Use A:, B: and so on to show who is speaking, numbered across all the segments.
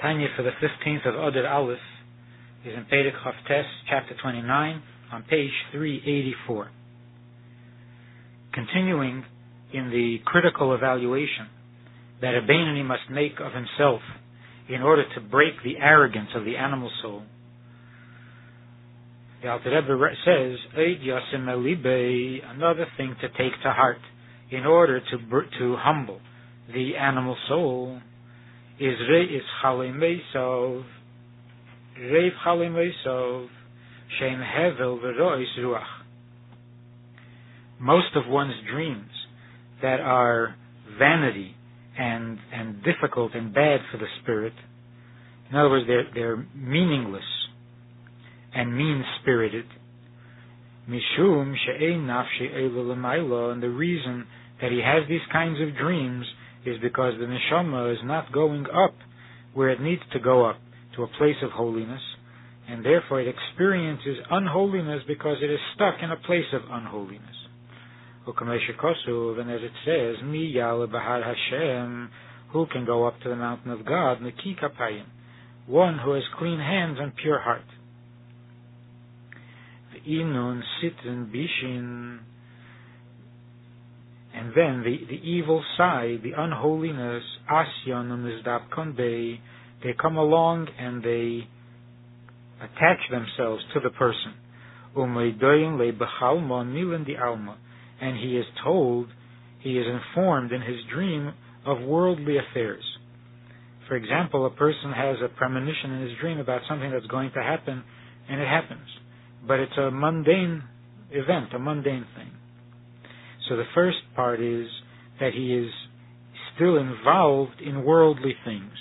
A: Tanya for the 15th of Adar Aleph is in Perek Chavtes, chapter 29, on page 384. Continuing in the critical evaluation that a must make of himself in order to break the arrogance of the animal soul. The Alter Rebbe says, Eid Yasim Elibe, another thing to take to heart in order to, to humble the animal soul is re is chalimesov, reiv chalimesov, shem hevel v'rois ruach. Most of one's dreams that are vanity and and difficult and bad for the spirit. In other words, they're they're meaningless and mean spirited. Mishum she'ein nafshi and the reason that he has these kinds of dreams is because the neshama is not going up where it needs to go up to a place of holiness, and therefore it experiences unholiness because it is stuck in a place of unholiness. And as it says, Mi Bahar Hashem, who can go up to the mountain of God, Neki Kapayim, one who has clean hands and pure heart. The Inun Sitin Bishin, and then the, the evil side, the unholiness, asyan and they, they come along and they attach themselves to the person. And he is told, he is informed in his dream of worldly affairs. For example, a person has a premonition in his dream about something that's going to happen, and it happens. But it's a mundane event, a mundane thing. So the first part is that he is still involved in worldly things,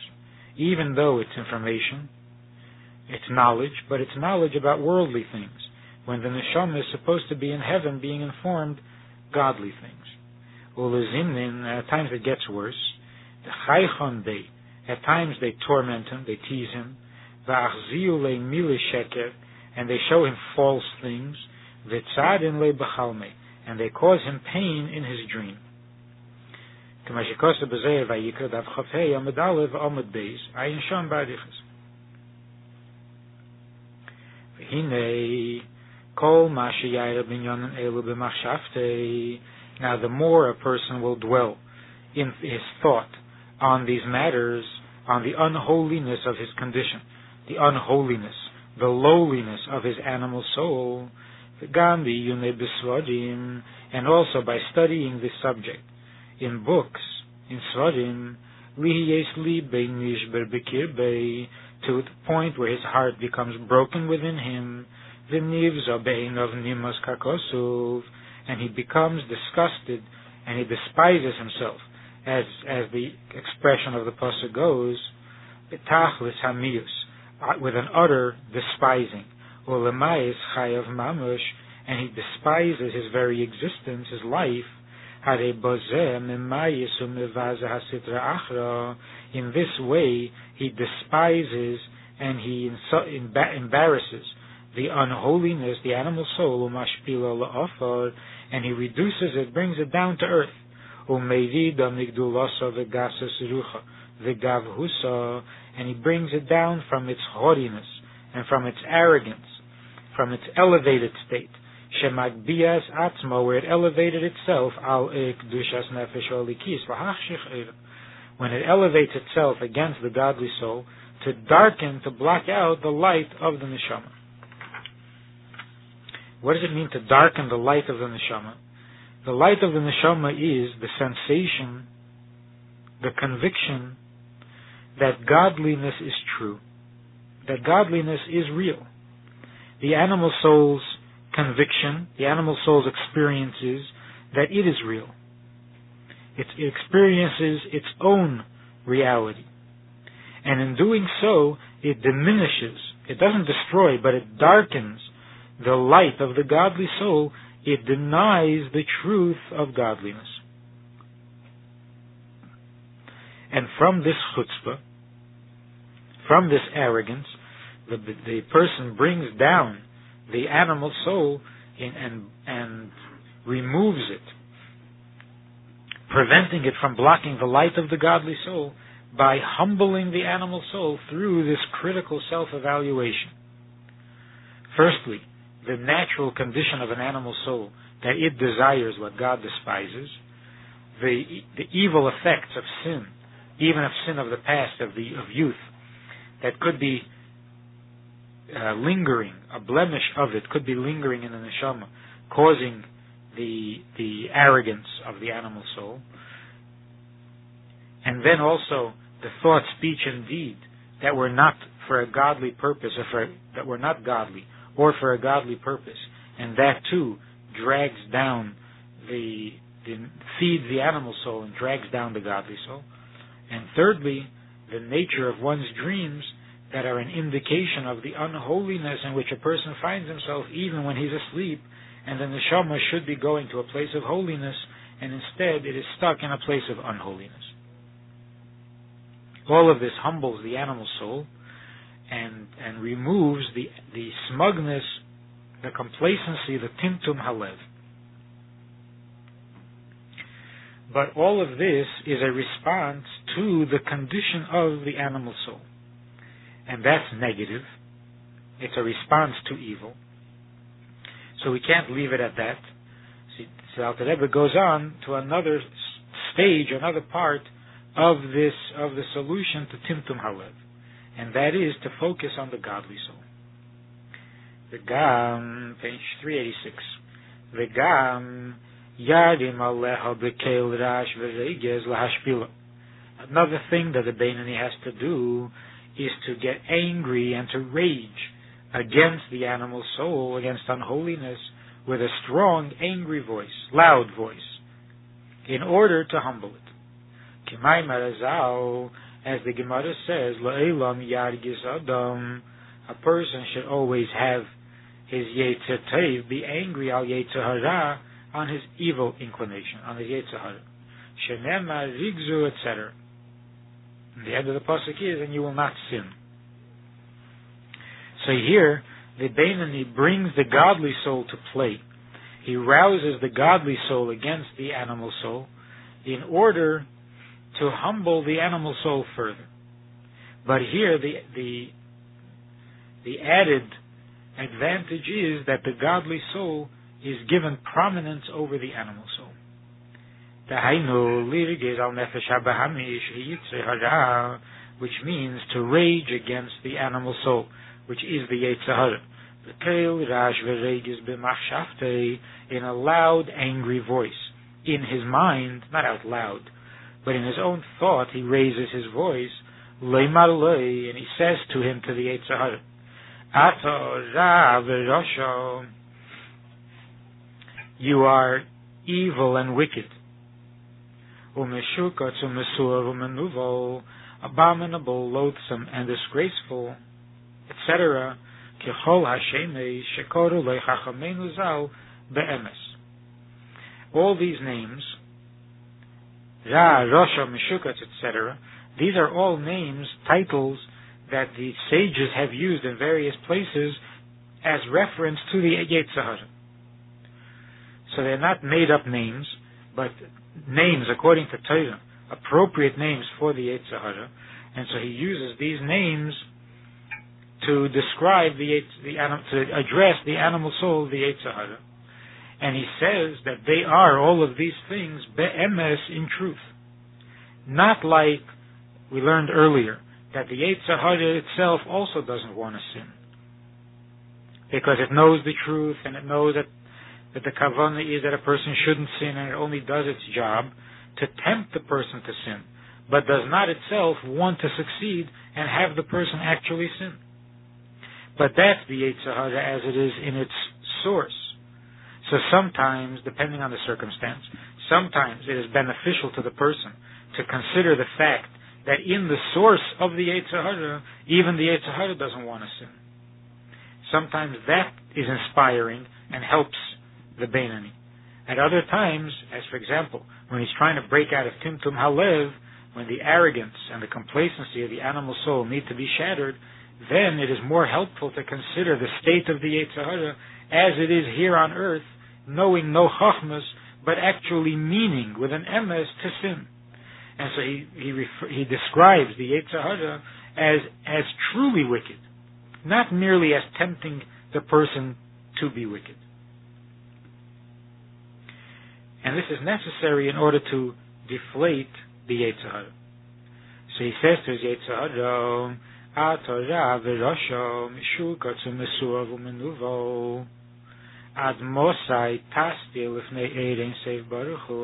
A: even though it's information, it's knowledge, but it's knowledge about worldly things, when the neshama is supposed to be in heaven being informed godly things. At times it gets worse. The chaychon they, at times they torment him, they tease him. And they show him false things. V'tzadin le b'chalmei and they cause him pain in his dream. Now the more a person will dwell in his thought on these matters, on the unholiness of his condition, the unholiness, the lowliness of his animal soul, and also by studying this subject in books, in Svarim, to the point where his heart becomes broken within him, and he becomes disgusted and he despises himself, as as the expression of the pasuk goes, uh, with an utter despising. Ulemayis chayav mamush, and he despises his very existence, his life. In this way, he despises and he embarrasses the unholiness, the animal soul, and he reduces it, brings it down to earth. And he brings it down from its haughtiness and from its arrogance from its elevated state, shemagbias atzmo, where it elevated itself al ekdushas nefesh olikis when it elevates itself against the godly soul to darken, to block out the light of the neshama. What does it mean to darken the light of the neshama? The light of the neshama is the sensation, the conviction that godliness is true, that godliness is real the animal soul's conviction, the animal soul's experiences that it is real. It, experiences its own reality. And in doing so, it diminishes, it doesn't destroy, but it darkens the light of the godly soul. It denies the truth of godliness. And from this chutzpah, from this arrogance, the, the person brings down the animal soul in, and and removes it, preventing it from blocking the light of the godly soul by humbling the animal soul through this critical self-evaluation. Firstly, the natural condition of an animal soul, that it desires what God despises, the, the evil effects of sin, even of sin of the past, of the of youth, that could be uh, lingering, a blemish of it could be lingering in the neshama, causing the the arrogance of the animal soul, and then also the thought, speech, and deed that were not for a godly purpose, or for, that were not godly, or for a godly purpose, and that too drags down the, the feeds the animal soul and drags down the godly soul. And thirdly, the nature of one's dreams that are an indication of the unholiness in which a person finds himself even when he's asleep, and then the neshama should be going to a place of holiness, and instead it is stuck in a place of unholiness. All of this humbles the animal soul and and removes the the smugness, the complacency, the timtum halev. But all of this is a response to the condition of the animal soul. And that's negative. It's a response to evil. So we can't leave it at that. See, So Alter Rebbe goes on to another stage, another part of this of the solution to Timtum Halev, and that is to focus on the godly soul. The Gam, page 386. The Gam Yadim Aleha Bekel Rash Veregez Lahashpila. Another thing that the Beinoni has to do is to get angry and to rage against the animal soul, against unholiness, with a strong, angry voice, loud voice, in order to humble it. Kimai Marazal, as the Gemara says, La'elam Yargis Adam, a person should always have his Yetzer Teiv, be angry al Yetzer Hara, on his evil inclination, on his Yetzer Hara. Shenema Rigzu, etc. The end of the pasuk is, and you will not sin. So here, the Beinoni brings the godly soul to play. He rouses the godly soul against the animal soul in order to humble the animal soul further. But here the the the added advantage is that the godly soul is given prominence over the animal soul. Which means to rage against the animal soul, which is the Yetzirah. In a loud, angry voice. In his mind, not out loud, but in his own thought, he raises his voice, and he says to him, to the Yetzirah, you are evil and wicked. Abominable, loathsome, and disgraceful, etc. All these names Ra, Rosha, Meshukat, etc. These are all names, titles that the sages have used in various places as reference to the Yetzirah. So they're not made up names, but names according to Torah, appropriate names for the Yetzirah. And so he uses these names to describe the, the to address the animal soul the Yetzirah. And he says that they are all of these things be'emes in truth. Not like we learned earlier, that the Yetzirah itself also doesn't want to sin. Because it knows the truth and it knows that, that the kavanah is that a person shouldn't sin and it only does its job to tempt the person to sin, but does not itself want to succeed and have the person actually sin. But that's the Yetzirah as it is in its source. So sometimes, depending on the circumstance, sometimes it is beneficial to the person to consider the fact that in the source of the Yetzirah, even the Yetzirah doesn't want to sin. Sometimes that is inspiring and helps the Beinoni. At other times, as for example, when he's trying to break out of Timtum Halev, when the arrogance and the complacency of the animal soul need to be shattered, then it is more helpful to consider the state of the Yetzirah as it is here on earth, knowing no chachmas, but actually meaning with an emes to sin. And so he he refer, he describes the Yetzer Hara as as truly wicked, not merely as tempting the person to be wicked. And this is necessary in order to deflate the Yetzer Hara. So he says to his Yetzer Hara, Atorah v'rosho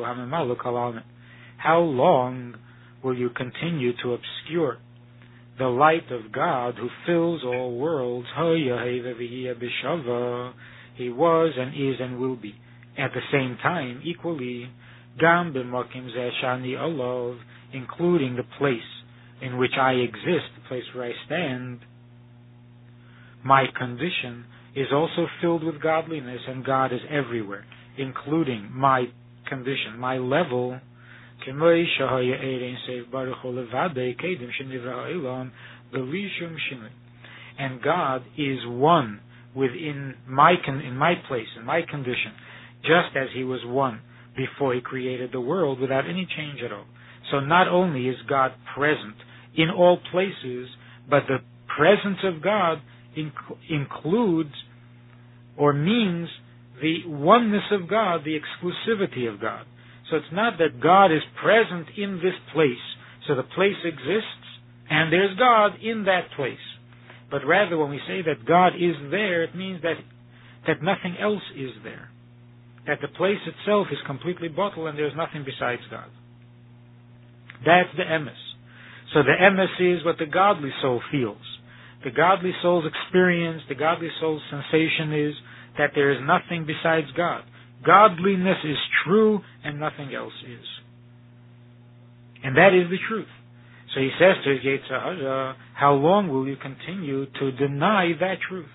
A: hamemalu kalalmet how long will you continue to obscure the light of God who fills all worlds? He was and is and will be. At the same time, equally, gam zeshani olov, including the place in which I exist, the place where I stand, my condition is also filled with godliness, and God is everywhere, including my condition, my level. And God is one within my in my place, in my condition, just as He was one before He created the world without any change at all. So not only is God present in all places, but the presence of God inc- includes or means the oneness of God, the exclusivity of God. So it's not that God is present in this place. So the place exists and there's God in that place. But rather when we say that God is there, it means that that nothing else is there. That the place itself is completely bottled and there's nothing besides God. That's the emes. So the emes is what the godly soul feels. The godly soul's experience, the godly soul's sensation is that there is nothing besides God. Godliness is true and nothing else is. And that is the truth. So he says to his Yetzer Hara, how long will you continue to deny that truth?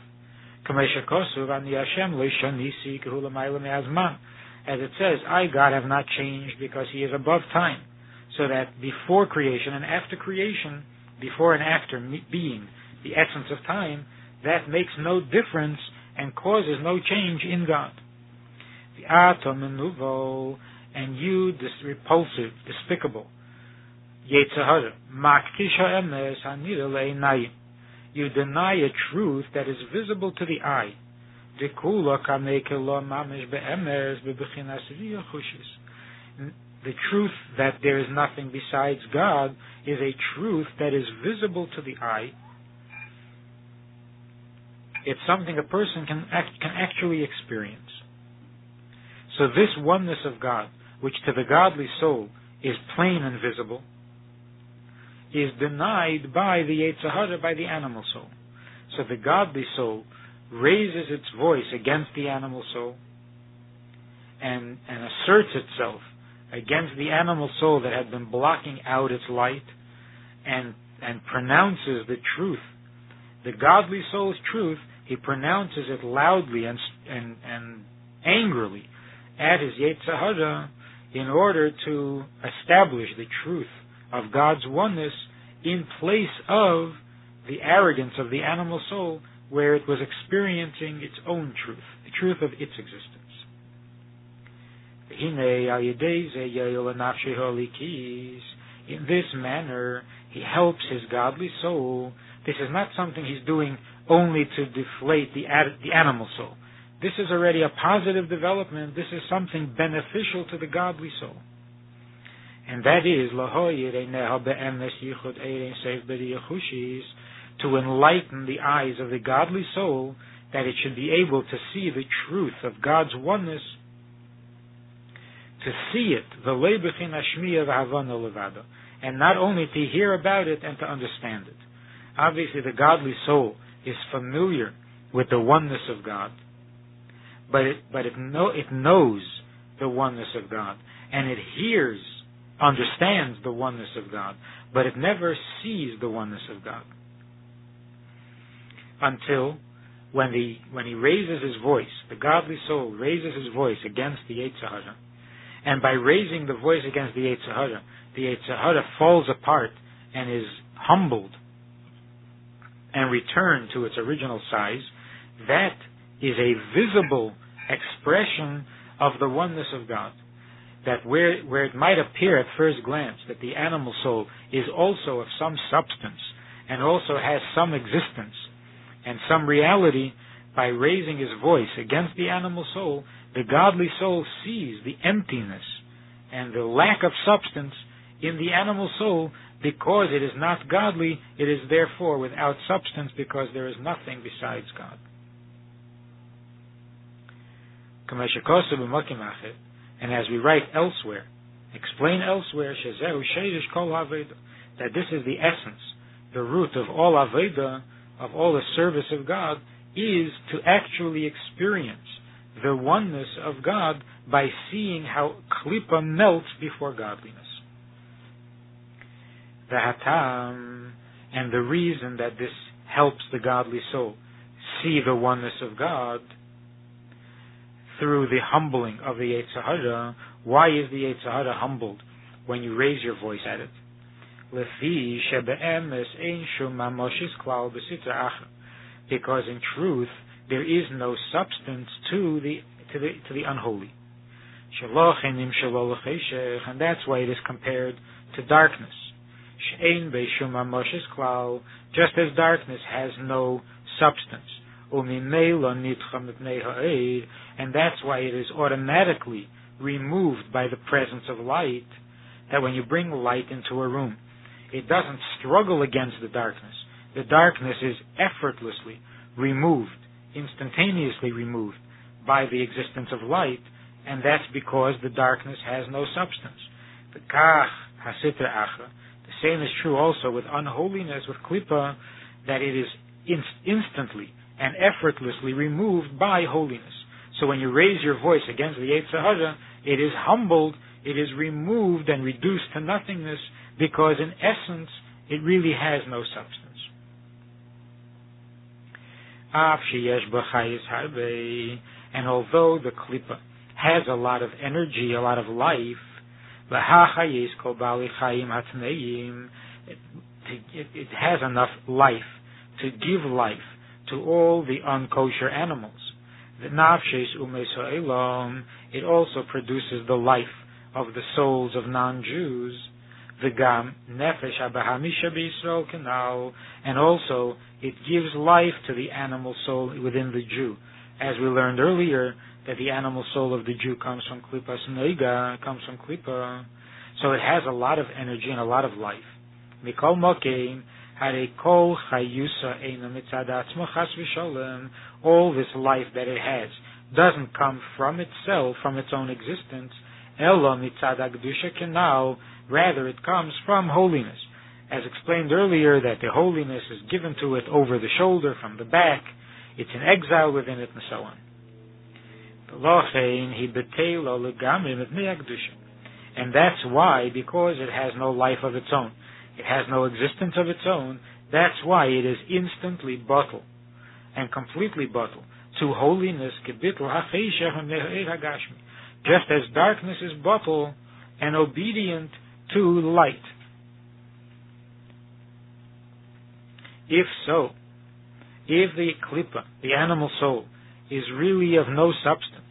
A: As it says, I, God, have not changed because he is above time. So that before creation and after creation, before and after being the essence of time, that makes no difference and causes no change in God. The atom and you, this repulsive, despicable, Yetzer Hara, maktisha emes hanira You deny a truth that is visible to the eye. The truth that there is nothing besides God is a truth that is visible to the eye. It's something a person can act, can actually experience. So this oneness of God, which to the godly soul is plain and visible, is denied by the Yetzer Hara, by the animal soul. So the godly soul raises its voice against the animal soul and, and asserts itself against the animal soul that had been blocking out its light and, and pronounces the truth. The godly soul's truth, he pronounces it loudly and, and, and angrily at his Yetzer Hara in order to establish the truth of God's oneness in place of the arrogance of the animal soul where it was experiencing its own truth, the truth of its existence. In this manner, he helps his godly soul. This is not something he's doing only to deflate the, the animal soul. This is already a positive development. This is something beneficial to the godly soul. And that is to enlighten the eyes of the godly soul that it should be able to see the truth of God's oneness, to see it, the and not only to hear about it and to understand it. Obviously, the godly soul is familiar with the oneness of God but it but it know it knows the oneness of God and it hears understands the oneness of God but it never sees the oneness of God. Until when the when he raises his voice the godly soul raises his voice against the Yetzer Hara and by raising the voice against the Yetzer Hara the Yetzer Hara falls apart and is humbled and returned to its original size. That is a visible expression of the oneness of God. That where, where it might appear at first glance that the animal soul is also of some substance and also has some existence and some reality, by raising his voice against the animal soul, the godly soul sees the emptiness and the lack of substance in the animal soul because it is not godly, it is therefore without substance because there is nothing besides God. And as we write elsewhere, explain elsewhere, that this is the essence, the root of all Aveda, of all the service of God, is to actually experience the oneness of God by seeing how klipa melts before godliness. The hatam, and the reason that this helps the godly soul see the oneness of God through the humbling of the Yetzer Hara. Why is the Yetzer Hara humbled when you raise your voice at it? Because in truth, there is no substance to the to the to the unholy. And that's why it is compared to darkness. Just as darkness has no substance. And that's why it is automatically removed by the presence of light. That when you bring light into a room, it doesn't struggle against the darkness. The darkness is effortlessly removed, instantaneously removed by the existence of light, and that's because the darkness has no substance. The kach hasitra acha. The same is true also with unholiness, with klipa, that it is inst- instantly and effortlessly removed by holiness. So when you raise your voice against the Yetzer Hara, it is humbled, it is removed and reduced to nothingness because in essence it really has no substance. And although the klipa has a lot of energy, a lot of life, it, it has enough life to give life to all the unkosher animals. The nafshes umesoelam, it also produces the life of the souls of non-Jews. The gam nefesh abahamisha b'Yisrael kanal, and also it gives life to the animal soul within the Jew. As we learned earlier, that the animal soul of the Jew comes from klipas noiga, comes from klipa, so it has a lot of energy and a lot of life. Mikol v'sholem, all this life that it has doesn't come from itself, from its own existence, elo mitzad kenal, rather it comes from holiness. As explained earlier, that the holiness is given to it over the shoulder, from the back, it's an exile within it, and so on. And that's why, because it has no life of its own, it has no existence of its own, that's why it is instantly bottled and completely bottled to holiness, just as darkness is bottled and obedient to light. If so, if the klipa, the animal soul, is really of no substance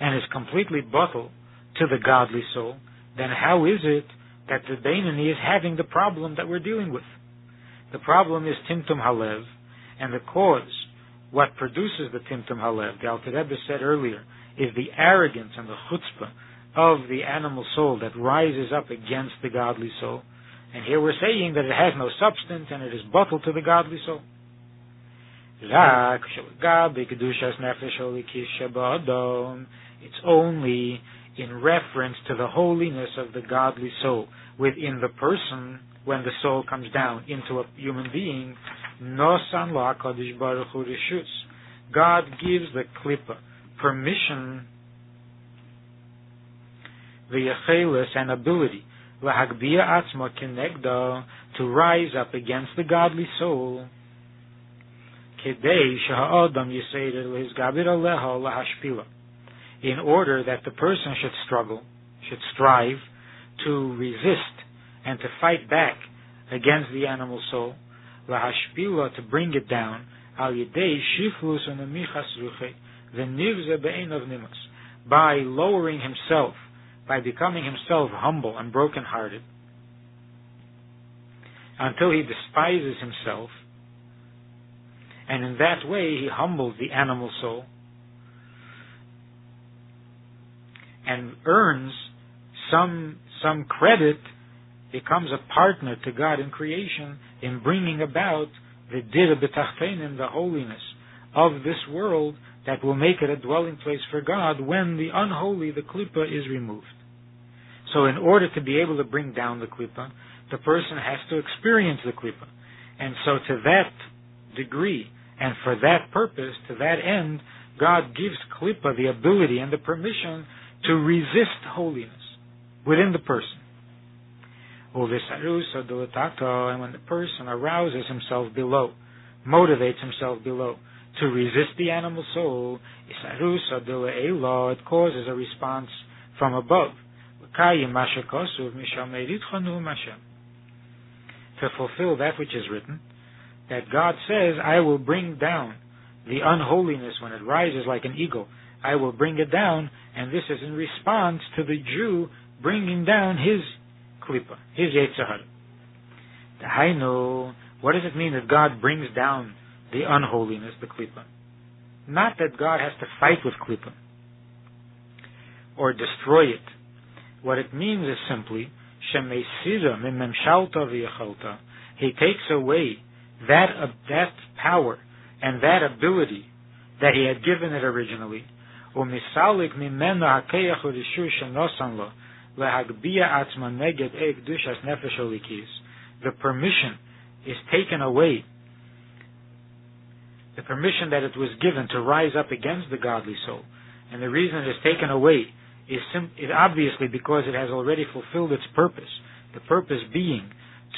A: and is completely bottled to the godly soul, then how is it that the Beinoni is having the problem that we're dealing with? The problem is Timtum Halev, and the cause, what produces the Timtum Halev, the Alter said earlier, is the arrogance and the chutzpah of the animal soul that rises up against the godly soul. And here we're saying that it has no substance and it is bottled to the godly soul. It's only in reference to the holiness of the godly soul. Within the person when the soul comes down into a human being. God gives the klipa permission, the and ability to rise up against the godly soul in order that the person should struggle, should strive to resist and to fight back against the animal soul, lahashpila to bring it down, al yedei shiflus the of by lowering himself by becoming himself humble and broken-hearted until he despises himself, and in that way he humbles the animal soul and earns some some credit, becomes a partner to God in creation in bringing about the dir b'tachtenim, the holiness of this world that will make it a dwelling place for God when the unholy, the klipa, is removed. So in order to be able to bring down the klipa, the person has to experience the klipa. And so to that degree, and for that purpose, to that end, God gives klipa the ability and the permission to resist holiness within the person. And when the person arouses himself below, motivates himself below, to resist the animal soul, it causes a response from above. To fulfill that which is written, that God says, I will bring down the unholiness when it rises like an eagle. I will bring it down, and this is in response to the Jew bringing down his klipa, his Yetzirah. The Hainu, what does it mean that God brings down the unholiness, the klipa? Not that God has to fight with klipa or destroy it. What it means is simply. He takes away that uh, that power and that ability that he had given it originally. ומשליק ממנו הכיח ורישוי שנוסן לו להגביה עצמו נגד קדושת נפש הליקיס. The permission is taken away. The permission that it was given to rise up against the godly soul. And the reason it is taken away is, sim- is obviously because it has already fulfilled its purpose. The purpose being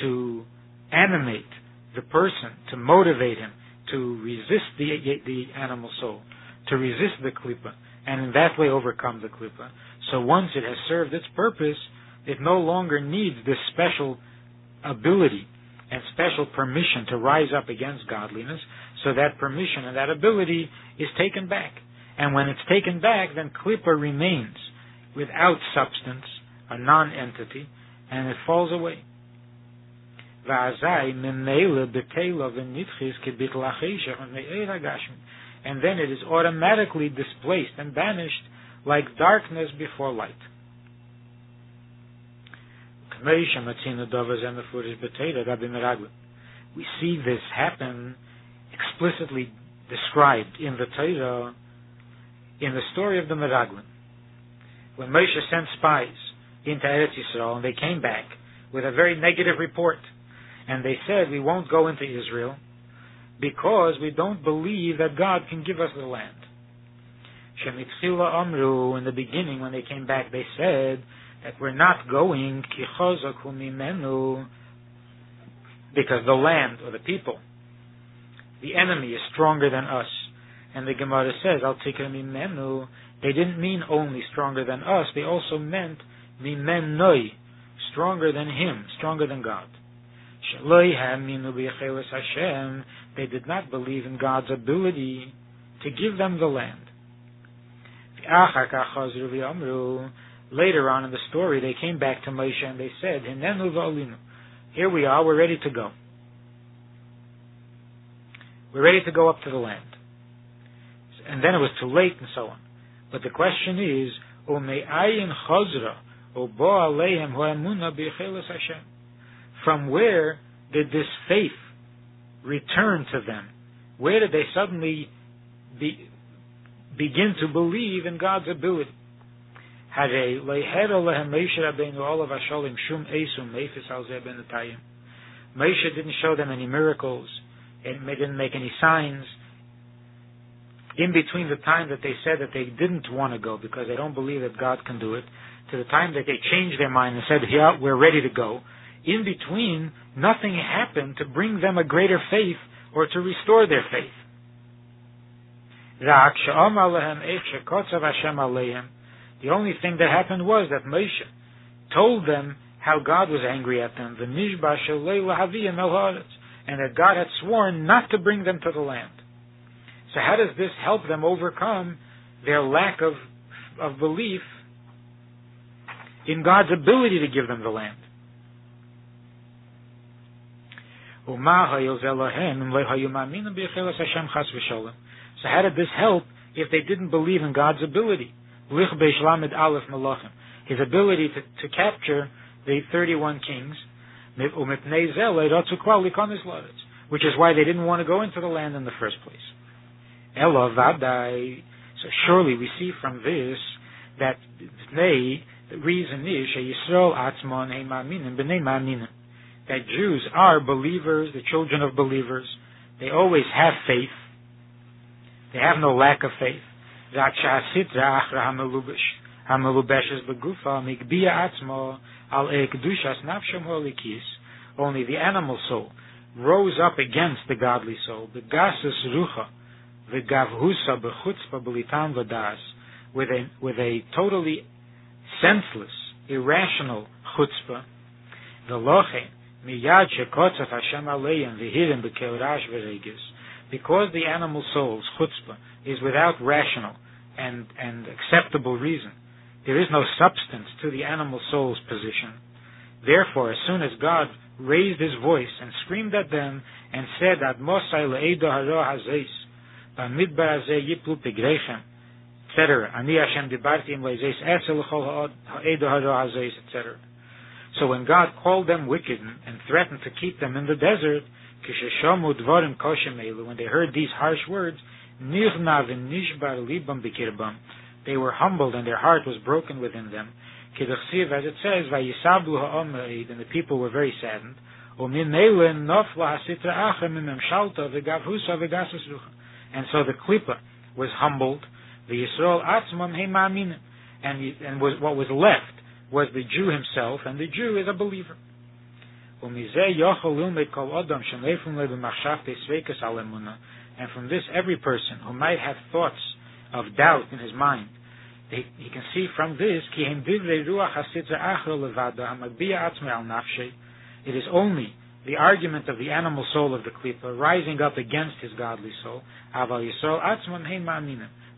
A: to animate the person, to motivate him, to resist the, the animal soul, to resist the klipa, and in that way overcome the klipa. So once it has served its purpose, it no longer needs this special ability and special permission to rise up against godliness, so that permission and that ability is taken back. And when it's taken back, then klipa remains without substance, a non-entity, and it falls away. And then it is automatically displaced and banished like darkness before light. We see this happen explicitly described in the Torah in the story of the Meraglim. When Moshe sent spies into Eretz Yisrael and they came back with a very negative report and they said, we won't go into Israel because we don't believe that God can give us the land. Shemitzila Amru, in the beginning when they came back, they said that we're not going because the land or the people, the enemy is stronger than us. And the Gemara says, Al mimenu, they didn't mean only stronger than us, they also meant mimenoi, stronger than him, stronger than God. They did not believe in God's ability to give them the land. Later on in the story, they came back to Moshe and they said, Here we are, we're ready to go. We're ready to go up to the land. And then it was too late and so on. But the question is, from where did this faith return to them? Where did they suddenly be, begin to believe in God's ability? Moshe didn't show them any miracles. It didn't make any signs. In between the time that they said that they didn't want to go because they don't believe that God can do it, to the time that they changed their mind and said, "Yeah, we're ready to go," in between, nothing happened to bring them a greater faith or to restore their faith. The only thing that happened was that Moshe told them how God was angry at them, the and that God had sworn not to bring them to the land. So how does this help them overcome their lack of, of belief in God's ability to give them the land. So how did this help if they didn't believe in God's ability? His ability to, to capture the 31 kings, which is why they didn't want to go into the land in the first place. So surely we see from this that they, the reason is that Jews are believers, the children of believers. They always have faith. They have no lack of faith. Only the animal soul rose up against the godly soul. The gasus rucha, the gavhusa bechutzpa belitam vadas, with a with a totally senseless, irrational chutzpah. The loche miyad shekotzaf Hashem aleim v'hirim b'keurash v'regis. Because the animal soul's chutzpah is without rational and and acceptable reason, there is no substance to the animal soul's position. Therefore, as soon as God raised his voice and screamed at them and said, Ad Mosai le'edo haro hazeis, b'midbar hazeh yiplu pigrechem, etc. Ani Hashem dibarti im le'zeis esel l'chol ha'edo haro hazeis, etc. So when God called them wicked and threatened to keep them in the desert, when they heard these harsh words, they were humbled and their heart was broken within them, as it says, and the people were very saddened. And so the klipa was humbled. The Yisrael atzmam. And, and was, what was left was the Jew himself, and the Jew is a believer. And from this, every person who might have thoughts of doubt in his mind, they, you can see from this, it is only the argument of the animal soul of the klipa rising up against his godly soul.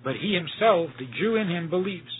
A: But he himself, the Jew in him, believes.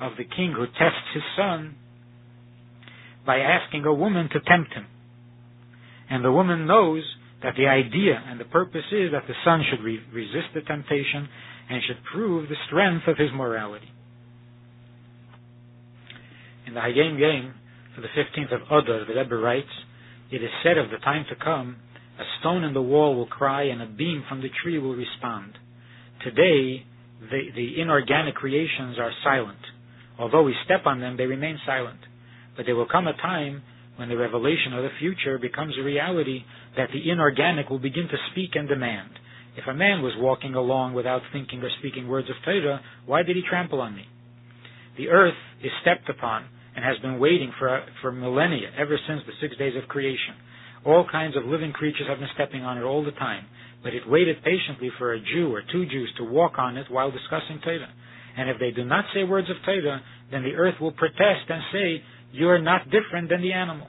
A: of the king who tests his son by asking a woman to tempt him. And the woman knows that the idea and the purpose is that the son should re- resist the temptation and should prove the strength of his morality in the Hayom Yom for the 15th of Adar, the Rebbe writes, it is said of the time to come, a stone in the wall will cry and a beam from the tree will respond. Today, the, the inorganic creations are silent. Although we step on them, they remain silent. But there will come a time when the revelation of the future becomes a reality that the inorganic will begin to speak and demand. If a man was walking along without thinking or speaking words of Torah, why did he trample on me? The earth is stepped upon and has been waiting for, for millennia, ever since the six days of creation. All kinds of living creatures have been stepping on it all the time, but it waited patiently for a Jew or two Jews to walk on it while discussing Torah. And if they do not say words of Torah, then the earth will protest and say, You are not different than the animal.